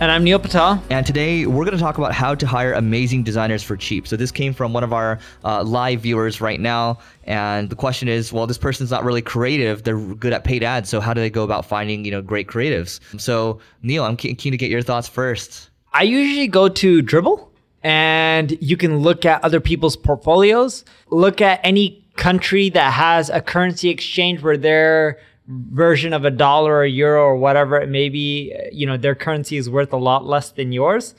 And I'm Neil Patel. And today we're going to talk about how to hire amazing designers for cheap. So this came from one of our uh, live viewers right now. And the question is, well, this person's not really creative. They're good at paid ads. So how do they go about finding, you know, great creatives? So Neil, I'm keen to get your thoughts first. I usually go to Dribbble and you can look at other people's portfolios, look at any country that has a currency exchange where they're version of a dollar or euro or whatever it may be, you know, their currency is worth a lot less than yours.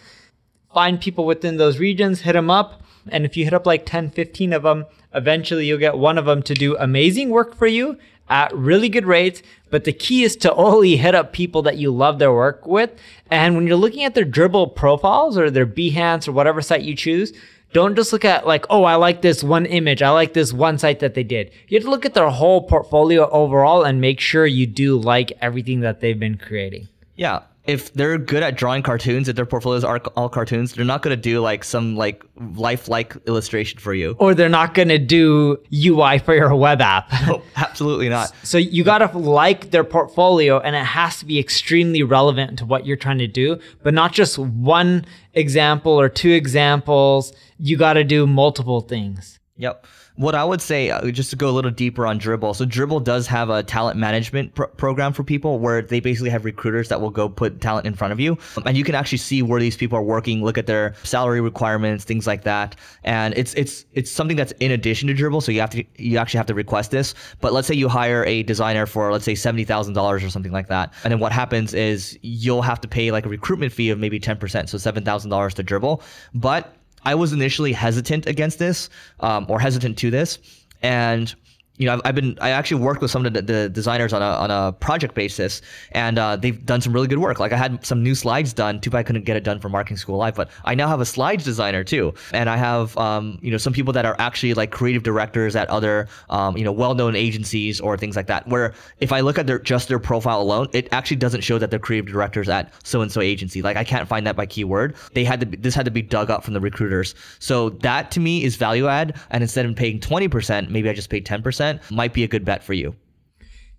Find people within those regions, hit them up. And if you hit up like 10, 15 of them, eventually you'll get one of them to do amazing work for you at really good rates. But the key is to only hit up people that you love their work with. And when you're looking at their Dribbble profiles or their Behance or whatever site you choose, don't just look at like, oh, I like this one image. I like this one site that they did. You have to look at their whole portfolio overall and make sure you do like everything that they've been creating. Yeah if they're good at drawing cartoons, if their portfolios are all cartoons, they're not going to do like some like lifelike illustration for you. Or they're not going to do UI for your web app. no, absolutely not. So you got to like their portfolio and it has to be extremely relevant to what you're trying to do, but not just one example or two examples. You got to do multiple things. Yep what I would say, uh, just to go a little deeper on Dribbble, So Dribbble does have a talent management pr- program for people where they basically have recruiters that will go put talent in front of you, and you can actually see where these people are working, look at their salary requirements, things like that. And it's it's it's something that's in addition to Dribbble, so you have to you actually have to request this. But let's say you hire a designer for let's say seventy thousand dollars or something like that, and then what happens is you'll have to pay like a recruitment fee of maybe ten percent, so seven thousand dollars to Dribbble, but I was initially hesitant against this um, or hesitant to this. And you know, I've, I've, been, I actually worked with some of the, the designers on a, on a project basis, and uh, they've done some really good work. Like I had some new slides done. Too bad I couldn't get it done for Marketing School Live, but I now have a slides designer too, and I have, um, you know, some people that are actually like creative directors at other, um, you know, well-known agencies or things like that. Where if I look at their just their profile alone, it actually doesn't show that they're creative directors at so and so agency. Like I can't find that by keyword. They had to, be, this had to be dug up from the recruiters. So that to me is value add, and instead of paying twenty percent, maybe I just pay ten percent. Might be a good bet for you.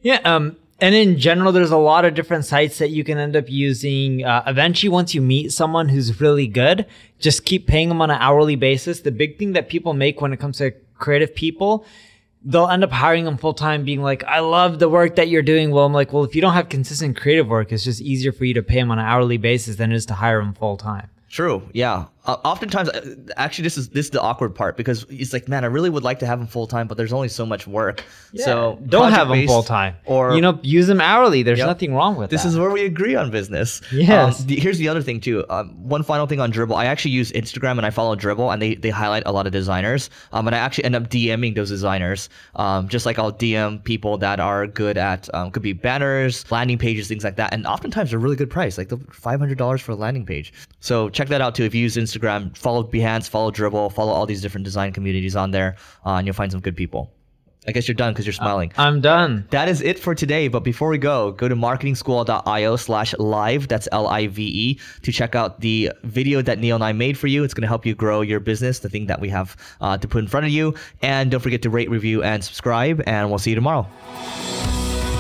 Yeah. Um, and in general, there's a lot of different sites that you can end up using. Uh, eventually, once you meet someone who's really good, just keep paying them on an hourly basis. The big thing that people make when it comes to creative people, they'll end up hiring them full time, being like, I love the work that you're doing. Well, I'm like, well, if you don't have consistent creative work, it's just easier for you to pay them on an hourly basis than it is to hire them full time. True. Yeah. Uh, oftentimes, uh, actually, this is this is the awkward part because it's like, man, I really would like to have them full time, but there's only so much work. Yeah. So don't have them full time, or you know, use them hourly. There's yep. nothing wrong with this. That. Is where we agree on business. Yes. Um, the, here's the other thing too. Um, one final thing on Dribbble. I actually use Instagram and I follow Dribbble, and they they highlight a lot of designers. Um, and I actually end up DMing those designers. Um, just like I'll DM people that are good at um, could be banners, landing pages, things like that. And oftentimes they're really good price, like the five hundred dollars for a landing page. So check that out too. If you use Instagram, follow Behance, follow Dribbble, follow all these different design communities on there, uh, and you'll find some good people. I guess you're done because you're smiling. I'm done. That is it for today. But before we go, go to marketingschool.io slash live. That's L I V E to check out the video that Neil and I made for you. It's going to help you grow your business, the thing that we have uh, to put in front of you. And don't forget to rate, review, and subscribe. And we'll see you tomorrow.